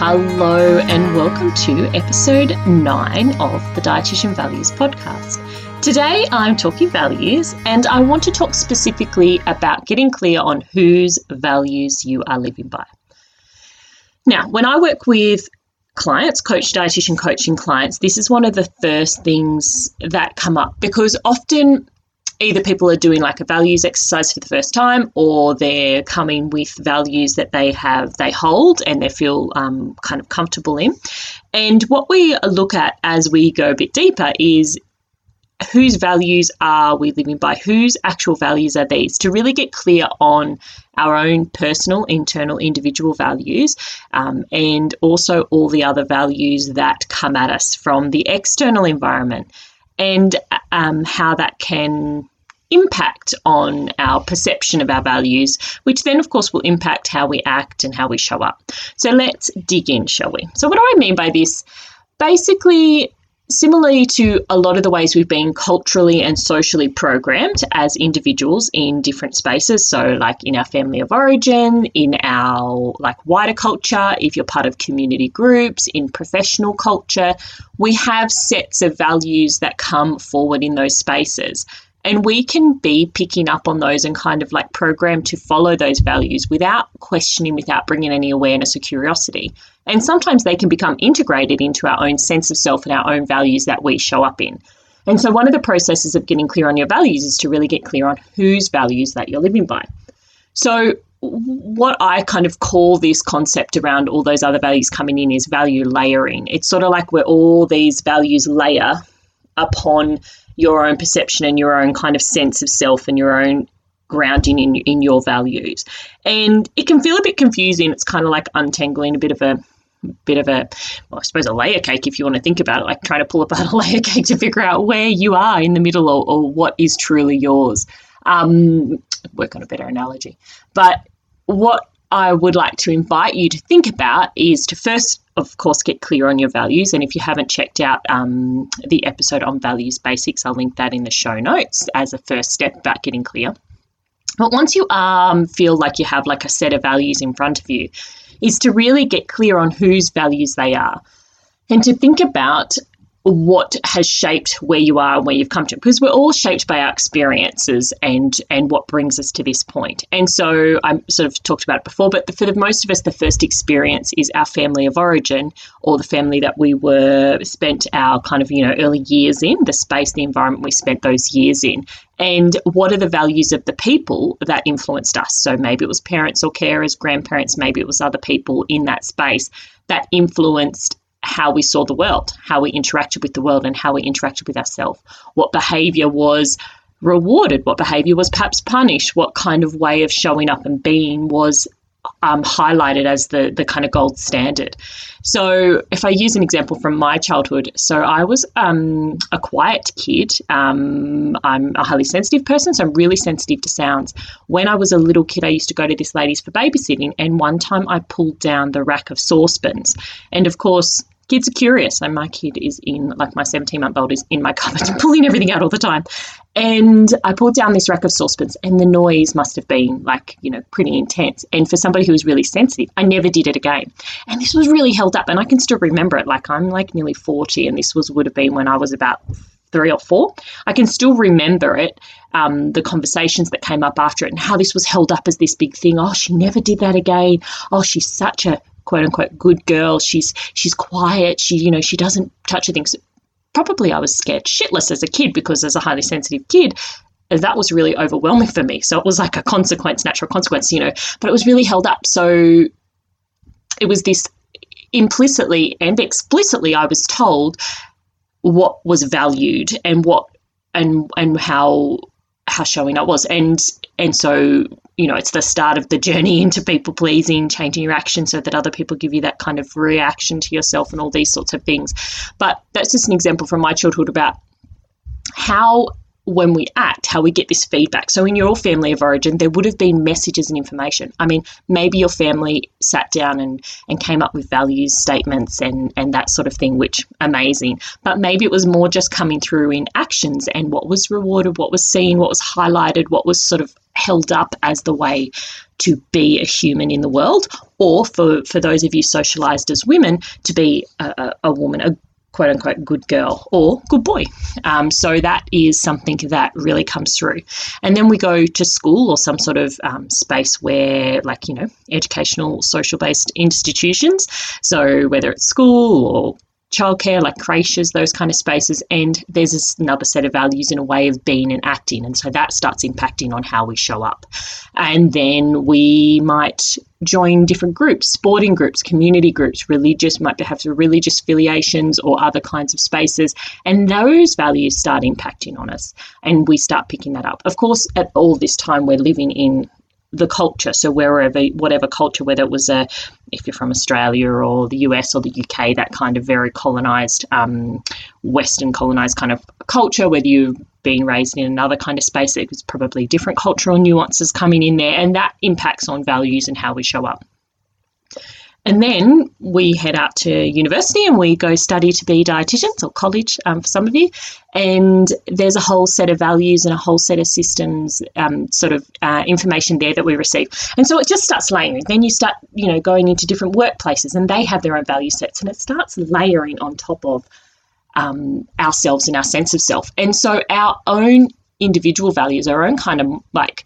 Hello, and welcome to episode nine of the Dietitian Values podcast. Today I'm talking values, and I want to talk specifically about getting clear on whose values you are living by. Now, when I work with clients, coach dietitian coaching clients, this is one of the first things that come up because often either people are doing like a values exercise for the first time or they're coming with values that they have they hold and they feel um, kind of comfortable in. And what we look at as we go a bit deeper is whose values are we living by? Whose actual values are these? To really get clear on our own personal internal individual values um, and also all the other values that come at us from the external environment and um, how that can impact on our perception of our values, which then, of course, will impact how we act and how we show up. So let's dig in, shall we? So, what do I mean by this? Basically, similarly to a lot of the ways we've been culturally and socially programmed as individuals in different spaces so like in our family of origin in our like wider culture if you're part of community groups in professional culture we have sets of values that come forward in those spaces and we can be picking up on those and kind of like programmed to follow those values without questioning, without bringing any awareness or curiosity. And sometimes they can become integrated into our own sense of self and our own values that we show up in. And so, one of the processes of getting clear on your values is to really get clear on whose values that you're living by. So, what I kind of call this concept around all those other values coming in is value layering. It's sort of like where all these values layer upon your own perception and your own kind of sense of self and your own grounding in in your values. And it can feel a bit confusing. It's kind of like untangling a bit of a bit of a well, I suppose a layer cake if you want to think about it, like trying to pull apart a layer cake to figure out where you are in the middle or, or what is truly yours. Um, work on a better analogy. But what I would like to invite you to think about is to first, of course, get clear on your values. And if you haven't checked out um, the episode on values basics, I'll link that in the show notes as a first step about getting clear. But once you um, feel like you have like a set of values in front of you, is to really get clear on whose values they are. And to think about what has shaped where you are and where you've come to because we're all shaped by our experiences and and what brings us to this point. and so i sort of talked about it before but for the, most of us the first experience is our family of origin or the family that we were spent our kind of you know early years in the space the environment we spent those years in and what are the values of the people that influenced us so maybe it was parents or carers grandparents maybe it was other people in that space that influenced how we saw the world, how we interacted with the world, and how we interacted with ourselves. What behavior was rewarded, what behavior was perhaps punished, what kind of way of showing up and being was um, highlighted as the the kind of gold standard. So, if I use an example from my childhood, so I was um, a quiet kid. Um, I'm a highly sensitive person, so I'm really sensitive to sounds. When I was a little kid, I used to go to this lady's for babysitting, and one time I pulled down the rack of saucepans, and of course kids are curious. And my kid is in, like my 17 month old is in my cupboard pulling everything out all the time. And I pulled down this rack of saucepans, and the noise must have been like, you know, pretty intense. And for somebody who was really sensitive, I never did it again. And this was really held up, and I can still remember it. Like I'm like nearly 40, and this was would have been when I was about three or four. I can still remember it, um, the conversations that came up after it, and how this was held up as this big thing. Oh, she never did that again. Oh, she's such a quote unquote good girl. She's she's quiet. She you know she doesn't touch things. Probably I was scared shitless as a kid because as a highly sensitive kid, that was really overwhelming for me. So it was like a consequence, natural consequence, you know. But it was really held up. So it was this implicitly and explicitly I was told what was valued and what and and how how showing up was and and so you know, it's the start of the journey into people pleasing, changing your action so that other people give you that kind of reaction to yourself and all these sorts of things. But that's just an example from my childhood about how when we act, how we get this feedback. So, in your family of origin, there would have been messages and information. I mean, maybe your family sat down and, and came up with values statements and, and that sort of thing, which amazing. But maybe it was more just coming through in actions and what was rewarded, what was seen, what was highlighted, what was sort of held up as the way to be a human in the world, or for, for those of you socialized as women, to be a, a, a woman, a quote unquote good girl or good boy. Um, so that is something that really comes through. And then we go to school or some sort of um, space where, like, you know, educational, social based institutions. So whether it's school or childcare, like creches, those kind of spaces. And there's another set of values and a way of being and acting. And so that starts impacting on how we show up. And then we might join different groups, sporting groups, community groups, religious, might have religious affiliations or other kinds of spaces. And those values start impacting on us. And we start picking that up. Of course, at all this time, we're living in the culture. So wherever, whatever culture, whether it was a, if you're from Australia or the US or the UK, that kind of very colonized, um, Western colonized kind of culture, whether you've been raised in another kind of space, it was probably different cultural nuances coming in there, and that impacts on values and how we show up. And then we head out to university and we go study to be dietitians or college um, for some of you. And there's a whole set of values and a whole set of systems, um, sort of uh, information there that we receive. And so it just starts layering. Then you start, you know, going into different workplaces and they have their own value sets and it starts layering on top of um, ourselves and our sense of self. And so our own individual values, our own kind of like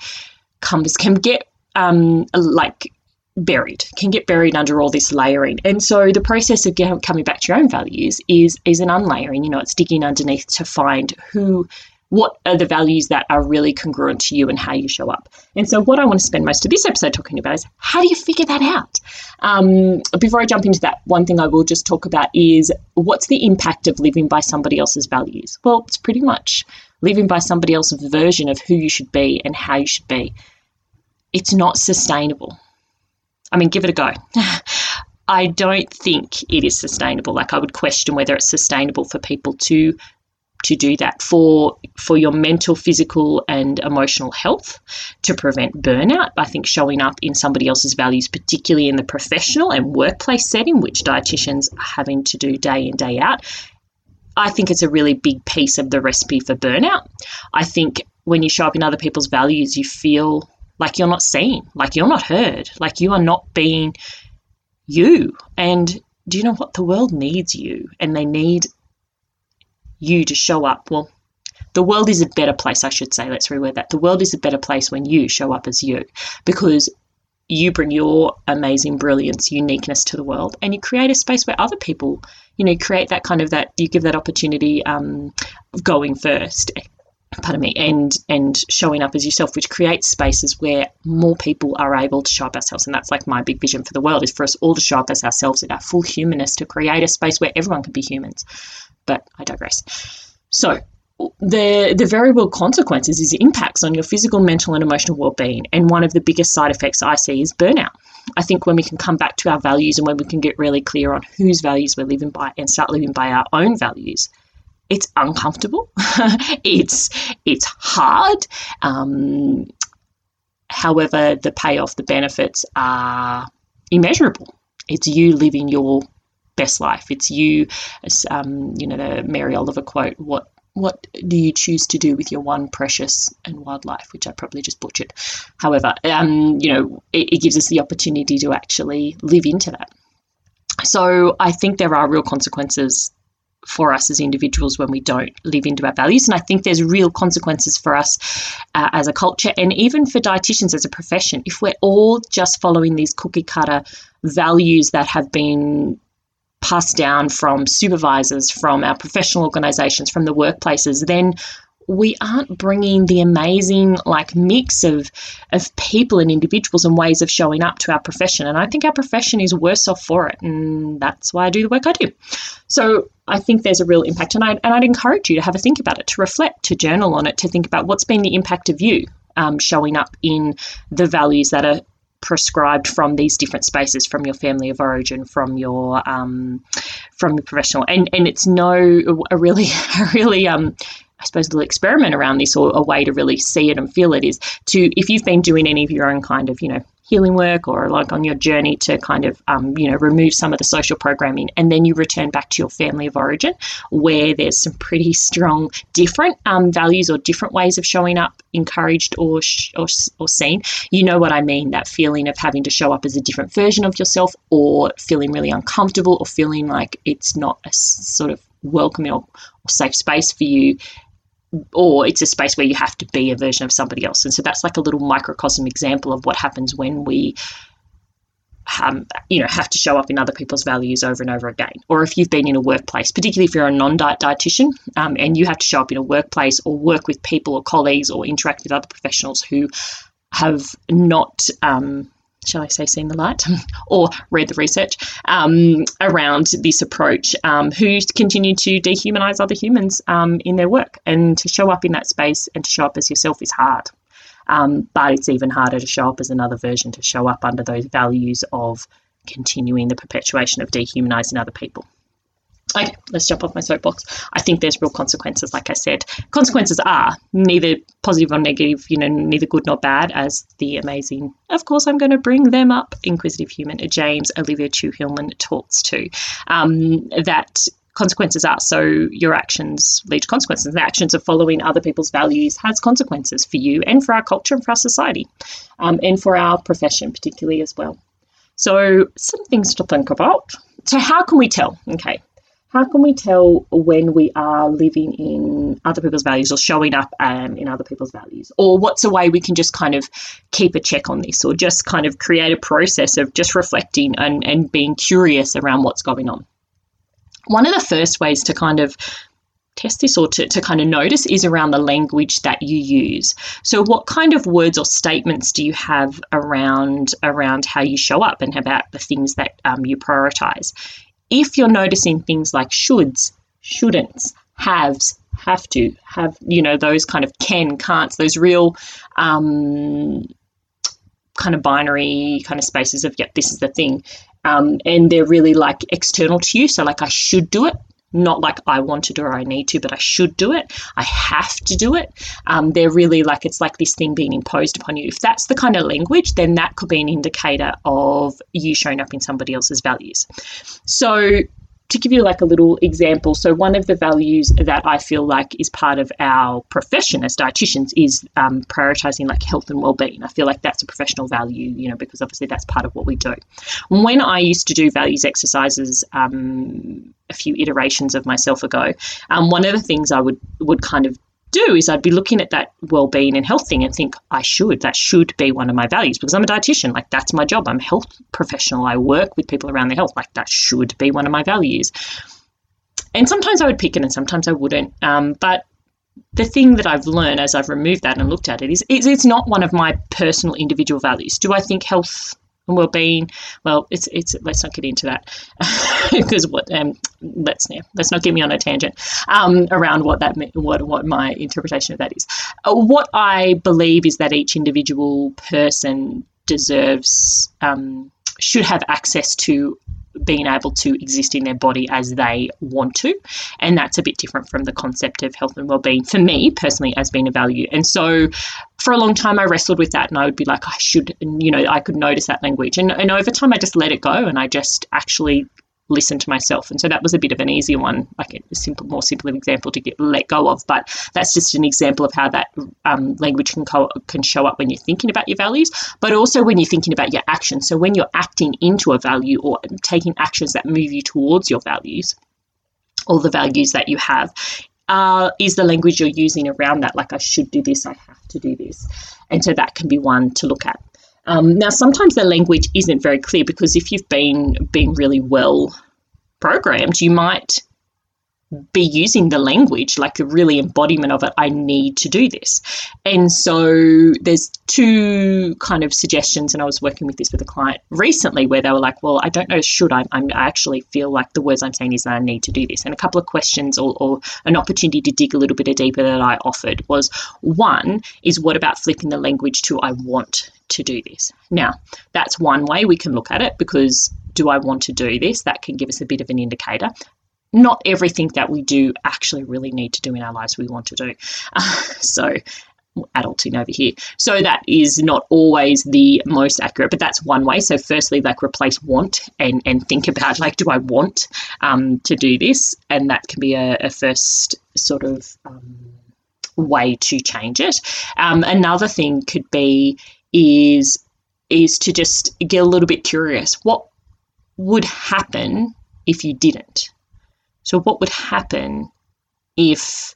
compass can get um, like buried, can get buried under all this layering. And so the process of coming back to your own values is is an unlayering. You know, it's digging underneath to find who what are the values that are really congruent to you and how you show up. And so, what I want to spend most of this episode talking about is how do you figure that out? Um, before I jump into that, one thing I will just talk about is what's the impact of living by somebody else's values? Well, it's pretty much living by somebody else's version of who you should be and how you should be. It's not sustainable. I mean, give it a go. I don't think it is sustainable. Like I would question whether it's sustainable for people to to do that for for your mental, physical, and emotional health to prevent burnout. I think showing up in somebody else's values, particularly in the professional and workplace setting, which dietitians are having to do day in day out, I think it's a really big piece of the recipe for burnout. I think when you show up in other people's values, you feel like you're not seen, like you're not heard, like you are not being you. And do you know what? The world needs you, and they need you to show up. Well, the world is a better place, I should say. Let's reword that. The world is a better place when you show up as you because you bring your amazing brilliance, uniqueness to the world, and you create a space where other people, you know, create that kind of that you give that opportunity um, going first pardon me, and and showing up as yourself, which creates spaces where more people are able to show up ourselves. And that's like my big vision for the world is for us all to show up as ourselves in our full humanness to create a space where everyone can be humans. But I digress. So the the variable consequences is impacts on your physical, mental, and emotional well-being. And one of the biggest side effects I see is burnout. I think when we can come back to our values and when we can get really clear on whose values we're living by and start living by our own values, it's uncomfortable. it's it's hard. Um, however, the payoff, the benefits are immeasurable. It's you living your best life. It's you, um, you know, the Mary Oliver quote. What what do you choose to do with your one precious and wildlife, which I probably just butchered. However, um, you know, it, it gives us the opportunity to actually live into that. So I think there are real consequences for us as individuals when we don't live into our values. And I think there's real consequences for us uh, as a culture and even for dietitians as a profession. If we're all just following these cookie cutter values that have been passed down from supervisors, from our professional organizations, from the workplaces, then we aren't bringing the amazing like mix of of people and individuals and ways of showing up to our profession. And i think our profession is worse off for it and that's why i do the work i do. So i think there's a real impact and, I, and i'd encourage you to have a think about it to reflect to journal on it to think about what's been the impact of you um, showing up in the values that are prescribed from these different spaces from your family of origin from your um, from your professional. And and it's no a really a really um I suppose little experiment around this or a way to really see it and feel it is to if you've been doing any of your own kind of you know healing work or like on your journey to kind of um, you know remove some of the social programming and then you return back to your family of origin where there's some pretty strong different um, values or different ways of showing up encouraged or, sh- or or seen you know what i mean? That feeling of having to show up as a different version of yourself or feeling really uncomfortable or feeling like it's not a sort of welcoming or, or safe space for you or it's a space where you have to be a version of somebody else. And so that's like a little microcosm example of what happens when we um, you know, have to show up in other people's values over and over again. Or if you've been in a workplace, particularly if you're a non-diet dietitian, um, and you have to show up in a workplace or work with people or colleagues or interact with other professionals who have not um, shall I say, seen the light or read the research um, around this approach, um, who continue to dehumanize other humans um, in their work. And to show up in that space and to show up as yourself is hard. Um, but it's even harder to show up as another version, to show up under those values of continuing the perpetuation of dehumanizing other people. Okay, let's jump off my soapbox. I think there's real consequences, like I said. Consequences are neither positive or negative, you know, neither good nor bad, as the amazing, of course, I'm going to bring them up, inquisitive human James Olivia Chu Hillman talks to. Um, that consequences are so your actions lead to consequences. The actions of following other people's values has consequences for you and for our culture and for our society um, and for our profession, particularly as well. So, some things to think about. So, how can we tell? Okay, how can we tell when we are living in other people's values or showing up um, in other people's values? Or what's a way we can just kind of keep a check on this or just kind of create a process of just reflecting and, and being curious around what's going on? One of the first ways to kind of test this or to, to kind of notice is around the language that you use. So what kind of words or statements do you have around around how you show up and about the things that um, you prioritize? If you're noticing things like shoulds, shouldn'ts, haves, have to, have, you know, those kind of can, can'ts, those real um, kind of binary kind of spaces of, yep, this is the thing. Um, and they're really like external to you. So, like, I should do it, not like I want to do or I need to, but I should do it. I have to do it. Um, they're really like it's like this thing being imposed upon you. If that's the kind of language, then that could be an indicator of you showing up in somebody else's values. So to give you like a little example, so one of the values that I feel like is part of our profession as dietitians is um, prioritizing like health and well-being. I feel like that's a professional value, you know, because obviously that's part of what we do. When I used to do values exercises um, a few iterations of myself ago, um, one of the things I would would kind of do is I'd be looking at that well-being and health thing and think I should that should be one of my values because I'm a dietitian. Like that's my job. I'm a health professional. I work with people around their health. Like that should be one of my values. And sometimes I would pick it and sometimes I wouldn't. Um, but the thing that I've learned as I've removed that and looked at it is, is it's not one of my personal individual values. Do I think health and well-being. Well, it's it's let's not get into that because what um, let's yeah, let's not get me on a tangent um, around what that what what my interpretation of that is. Uh, what I believe is that each individual person deserves um, should have access to being able to exist in their body as they want to. And that's a bit different from the concept of health and well-being for me personally as being a value. And so for a long time I wrestled with that and I would be like, I should, you know, I could notice that language. And, and over time I just let it go and I just actually listen to myself. And so that was a bit of an easier one, like a simple, more simple example to get let go of. But that's just an example of how that um, language can co- can show up when you're thinking about your values, but also when you're thinking about your actions. So when you're acting into a value or taking actions that move you towards your values, or the values that you have. Uh, is the language you're using around that like I should do this, I have to do this, and so that can be one to look at. Um, now, sometimes the language isn't very clear because if you've been been really well programmed, you might be using the language like the really embodiment of it i need to do this. And so there's two kind of suggestions and i was working with this with a client recently where they were like well i don't know should i? I'm, i actually feel like the words i'm saying is that i need to do this. And a couple of questions or, or an opportunity to dig a little bit deeper that i offered was one is what about flipping the language to i want to do this now that's one way we can look at it because do I want to do this? That can give us a bit of an indicator not everything that we do actually really need to do in our lives we want to do. Uh, so, adulting over here. So, that is not always the most accurate, but that's one way. So, firstly, like replace want and, and think about, like, do I want um, to do this? And that can be a, a first sort of um, way to change it. Um, another thing could be is is to just get a little bit curious. What would happen if you didn't? So, what would happen if,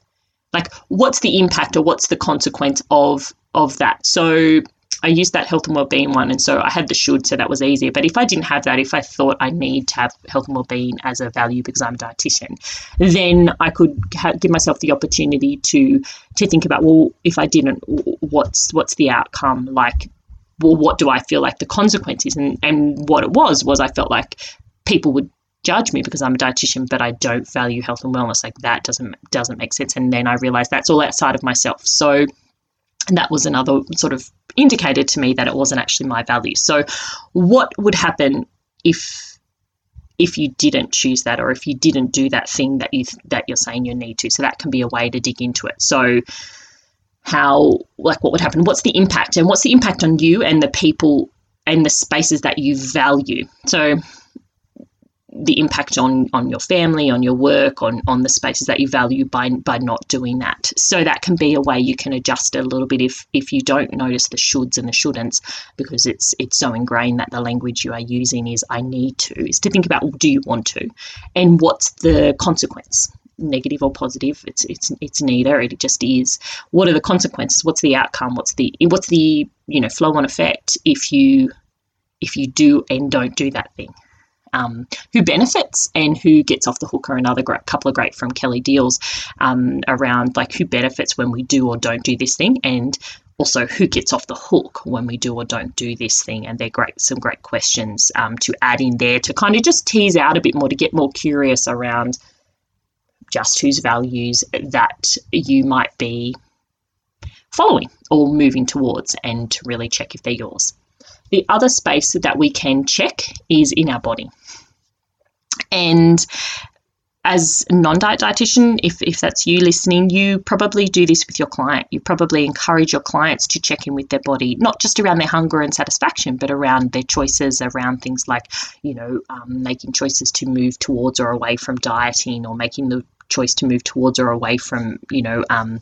like, what's the impact or what's the consequence of of that? So, I used that health and well-being one, and so I had the should, so that was easier. But if I didn't have that, if I thought I need to have health and well-being as a value because I'm a dietitian, then I could ha- give myself the opportunity to to think about, well, if I didn't, what's what's the outcome? Like, well, what do I feel like the consequences? And and what it was was I felt like people would judge me because I'm a dietitian, but I don't value health and wellness. Like that doesn't doesn't make sense. And then I realized that's all outside of myself. So And that was another sort of indicator to me that it wasn't actually my value. So what would happen if if you didn't choose that or if you didn't do that thing that you that you're saying you need to? So that can be a way to dig into it. So how like what would happen? What's the impact and what's the impact on you and the people and the spaces that you value? So the impact on on your family, on your work, on on the spaces that you value by by not doing that. So that can be a way you can adjust it a little bit if if you don't notice the shoulds and the shouldn'ts because it's it's so ingrained that the language you are using is I need to is to think about do you want to, and what's the consequence negative or positive. It's it's it's neither. It just is. What are the consequences? What's the outcome? What's the what's the you know flow on effect if you if you do and don't do that thing? Um, who benefits and who gets off the hook are another great, couple of great from Kelly Diels um, around like who benefits when we do or don't do this thing and also who gets off the hook when we do or don't do this thing and they're great some great questions um, to add in there to kind of just tease out a bit more to get more curious around just whose values that you might be following or moving towards and to really check if they're yours the other space that we can check is in our body. And as a non-diet dietitian, if, if that's you listening, you probably do this with your client. You probably encourage your clients to check in with their body, not just around their hunger and satisfaction, but around their choices, around things like, you know, um, making choices to move towards or away from dieting, or making the choice to move towards or away from, you know, um,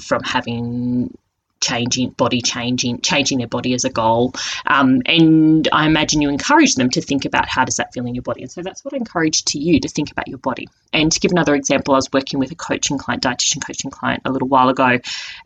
from having changing body changing changing their body as a goal. Um, and i imagine you encourage them to think about how does that feel in your body. And so that's what i encourage to you to think about your body. And to give another example i was working with a coaching client dietitian coaching client a little while ago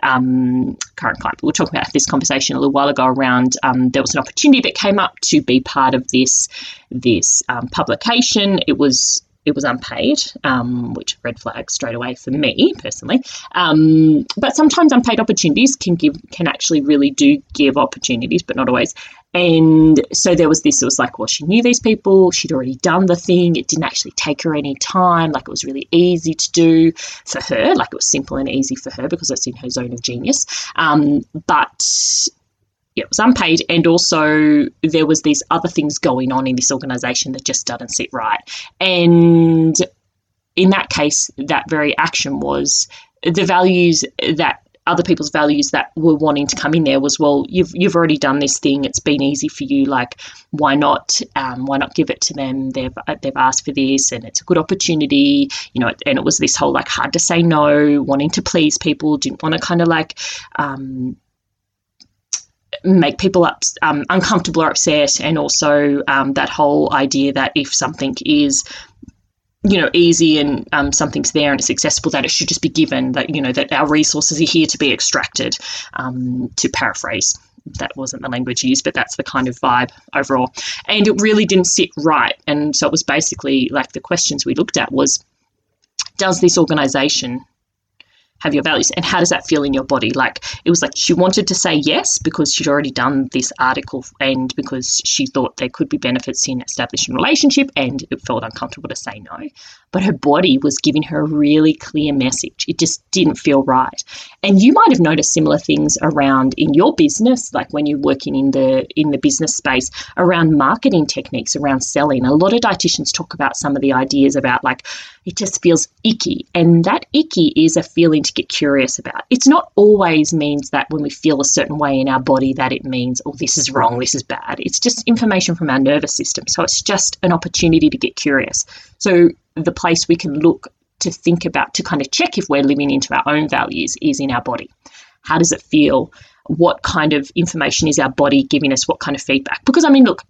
um, current client but we are talking about this conversation a little while ago around um, there was an opportunity that came up to be part of this this um, publication. It was it was unpaid, um, which red flag straight away for me personally. Um, but sometimes unpaid opportunities can give can actually really do give opportunities, but not always. And so there was this. It was like, well, she knew these people. She'd already done the thing. It didn't actually take her any time. Like it was really easy to do for her. Like it was simple and easy for her because it's in her zone of genius. Um, but it was unpaid, and also there was these other things going on in this organisation that just doesn't sit right. And in that case, that very action was the values that other people's values that were wanting to come in there was well you've you've already done this thing. It's been easy for you. Like why not um, why not give it to them? They've they've asked for this and it's a good opportunity you know and it was this whole like hard to say no wanting to please people didn't want to kind of like um, make people up, um, uncomfortable or upset, and also um, that whole idea that if something is you know easy and um, something's there and it's accessible that it should just be given that you know that our resources are here to be extracted um, to paraphrase. That wasn't the language used but that's the kind of vibe overall. And it really didn't sit right. And so it was basically like the questions we looked at was does this organization have your values and how does that feel in your body? Like it was like she wanted to say yes because she'd already done this article and because she thought there could be benefits in establishing a relationship and it felt uncomfortable to say no. But her body was giving her a really clear message. It just didn't feel right. And you might have noticed similar things around in your business like when you're working in the in the business space around marketing techniques around selling. A lot of dietitians talk about some of the ideas about like it just feels icky. And that icky is a feeling to get curious about. It's not always means that when we feel a certain way in our body that it means, oh, this is wrong, this is bad. It's just information from our nervous system. So it's just an opportunity to get curious. So the place we can look to think about, to kind of check if we're living into our own values, is in our body. How does it feel? What kind of information is our body giving us? What kind of feedback? Because, I mean, look,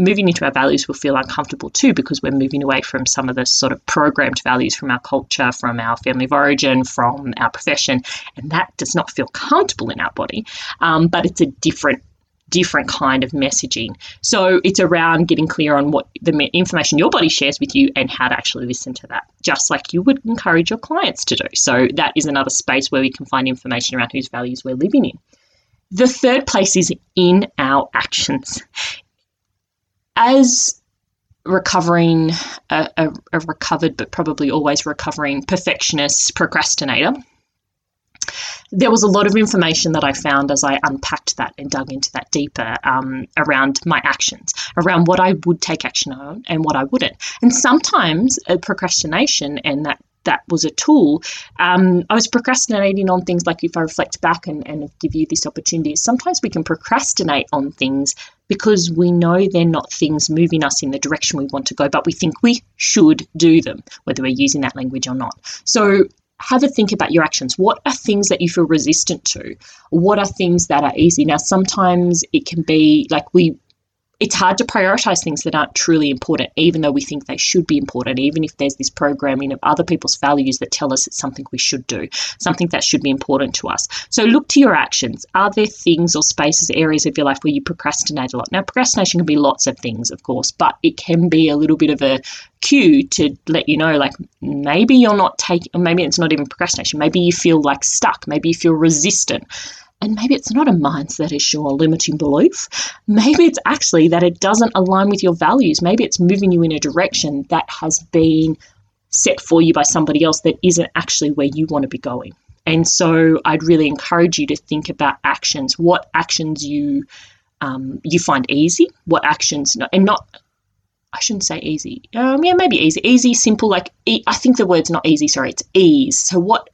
moving into our values will feel uncomfortable too because we're moving away from some of the sort of programmed values from our culture, from our family of origin, from our profession, and that does not feel comfortable in our body. Um, but it's a different different kind of messaging. So it's around getting clear on what the information your body shares with you and how to actually listen to that, just like you would encourage your clients to do. So that is another space where we can find information around whose values we're living in. The third place is in our actions as recovering a, a, a, recovered but probably always recovering perfectionist procrastinator there was a lot of information that I found as I unpacked that and dug into that deeper um, around my actions, around what I would take action on and what I wouldn't. And sometimes uh, procrastination and that that was a tool. Um, I was procrastinating on things like if I reflect back and, and give you this opportunity, sometimes we can procrastinate on things because we know they're not things moving us in the direction we want to go, but we think we should do them, whether we're using that language or not. So have a think about your actions. What are things that you feel resistant to? What are things that are easy? Now, sometimes it can be like we it's hard to prioritize things that aren't truly important, even though we think they should be important, even if there's this programming of other people's values that tell us it's something we should do, something that should be important to us. So look to your actions. Are there things or spaces, areas of your life where you procrastinate a lot? Now, procrastination can be lots of things, of course, but it can be a little bit of a cue to let you know, like maybe you're not taking, maybe it's not even procrastination. Maybe you feel like stuck. Maybe you feel resistant. And maybe it's not a mindset issue or limiting belief. Maybe it's actually that it doesn't align with your values. Maybe it's moving you in a direction that has been set for you by somebody else that isn't actually where you want to be going. And so I'd really encourage you to think about actions, what actions you um, you find easy, what actions, and not I shouldn't say easy. Um, yeah, maybe easy. Easy, simple. Like e- I think the word's not easy. Sorry, it's ease. So what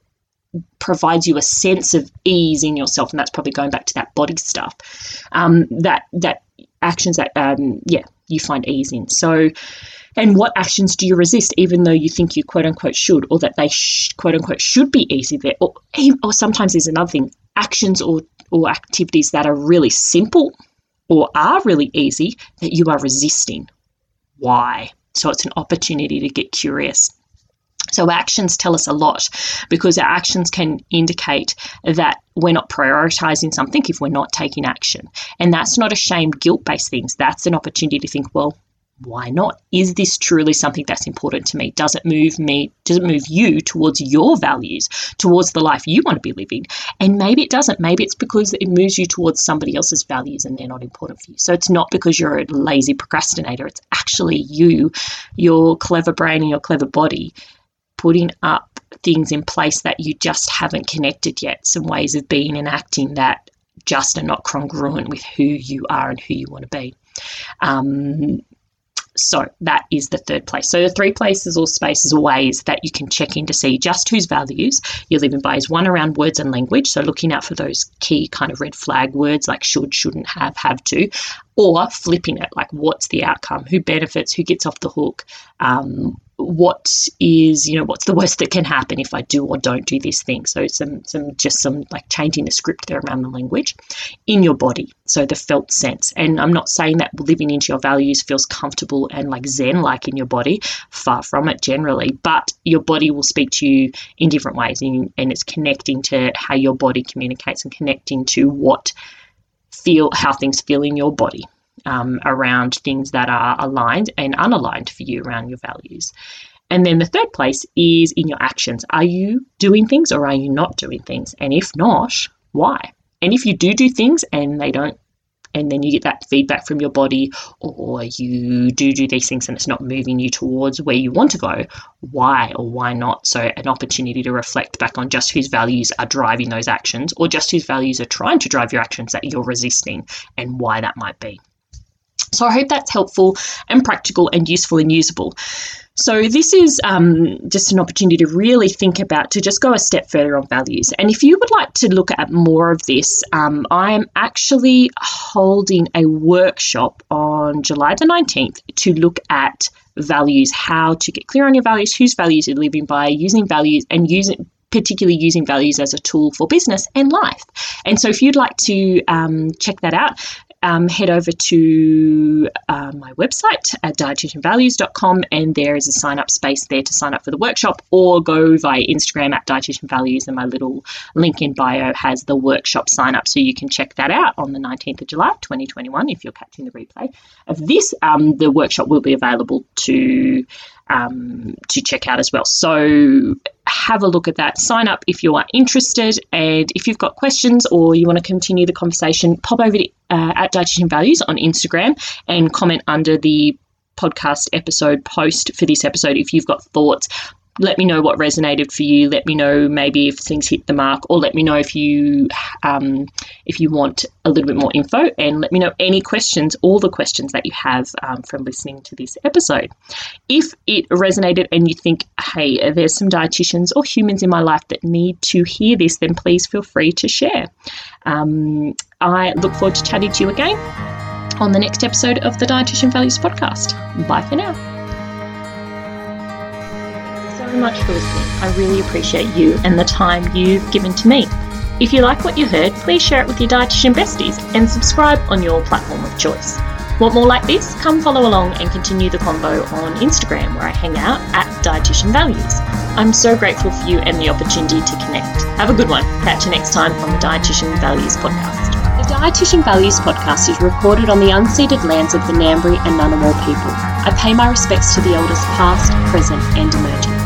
provides you a sense of ease in yourself, and that's probably going back to that body stuff. Um, that that actions that um, yeah you find ease in. So, and what actions do you resist, even though you think you quote unquote should, or that they sh- quote unquote should be easy there, or or sometimes there's another thing, actions or or activities that are really simple or are really easy that you are resisting. Why? So it's an opportunity to get curious. So, actions tell us a lot because our actions can indicate that we're not prioritizing something if we're not taking action. And that's not a shame, guilt based things. That's an opportunity to think, well, why not? Is this truly something that's important to me? Does it move me? Does it move you towards your values, towards the life you want to be living? And maybe it doesn't. Maybe it's because it moves you towards somebody else's values and they're not important for you. So it's not because you're a lazy procrastinator. It's actually you, your clever brain and your clever body putting up things in place that you just haven't connected yet, some ways of being and acting that just are not congruent with who you are and who you want to be. Um, so that is the third place. So the three places or spaces or ways that you can check in to see just whose values you're living by is one around words and language. So looking out for those key kind of red flag words like should, shouldn't, have, have to, or flipping it like what's the outcome, who benefits, who gets off the hook, um, what is you know what's the worst that can happen if I do or don't do this thing. So some some just some like changing the script there around the language in your body. So the felt sense. And I'm not saying that living into your values feels comfortable and like zen like in your body. Far from it generally, but your body will speak to you in different ways, and, and it's connecting to how your body communicates and connecting to what feel how things feel in your body um, around things that are aligned and unaligned for you around your values. And then the third place is in your actions. Are you doing things or are you not doing things? And if not, why? And if you do do things and they don't and then you get that feedback from your body, or you do do these things and it's not moving you towards where you want to go, why or why not? So, an opportunity to reflect back on just whose values are driving those actions, or just whose values are trying to drive your actions that you're resisting, and why that might be. So, I hope that's helpful and practical and useful and usable. So, this is um, just an opportunity to really think about to just go a step further on values. And if you would like to look at more of this, um, I'm actually holding a workshop on July the 19th to look at values, how to get clear on your values, whose values you're living by, using values and using particularly using values as a tool for business and life. And so, if you'd like to um, check that out, um, head over to uh, my website at dietitianvalues.com and there is a sign up space there to sign up for the workshop or go via Instagram at dietitianvalues and my little link in bio has the workshop sign up so you can check that out on the 19th of July 2021 if you're catching the replay of this. Um, the workshop will be available to um, to check out as well. So have a look at that. Sign up if you are interested, and if you've got questions or you want to continue the conversation, pop over to uh, at Dietitian Values on Instagram and comment under the podcast episode post for this episode if you've got thoughts let me know what resonated for you. Let me know maybe if things hit the mark, or let me know if you um, if you want a little bit more info, and let me know any questions, all the questions that you have um, from listening to this episode. If it resonated and you think, hey, there's some dietitians or humans in my life that need to hear this, then please feel free to share. Um, I look forward to chatting to you again on the next episode of the Dietitian Values Podcast. Bye for now so much for listening. I really appreciate you and the time you've given to me. If you like what you heard, please share it with your dietitian besties and subscribe on your platform of choice. Want more like this? Come follow along and continue the convo on Instagram where I hang out at Dietitian Values. I'm so grateful for you and the opportunity to connect. Have a good one. Catch you next time on the Dietitian Values podcast. The Dietitian Values podcast is recorded on the unceded lands of the Ngambri and Ngunnawal people. I pay my respects to the elders past, present and emerging.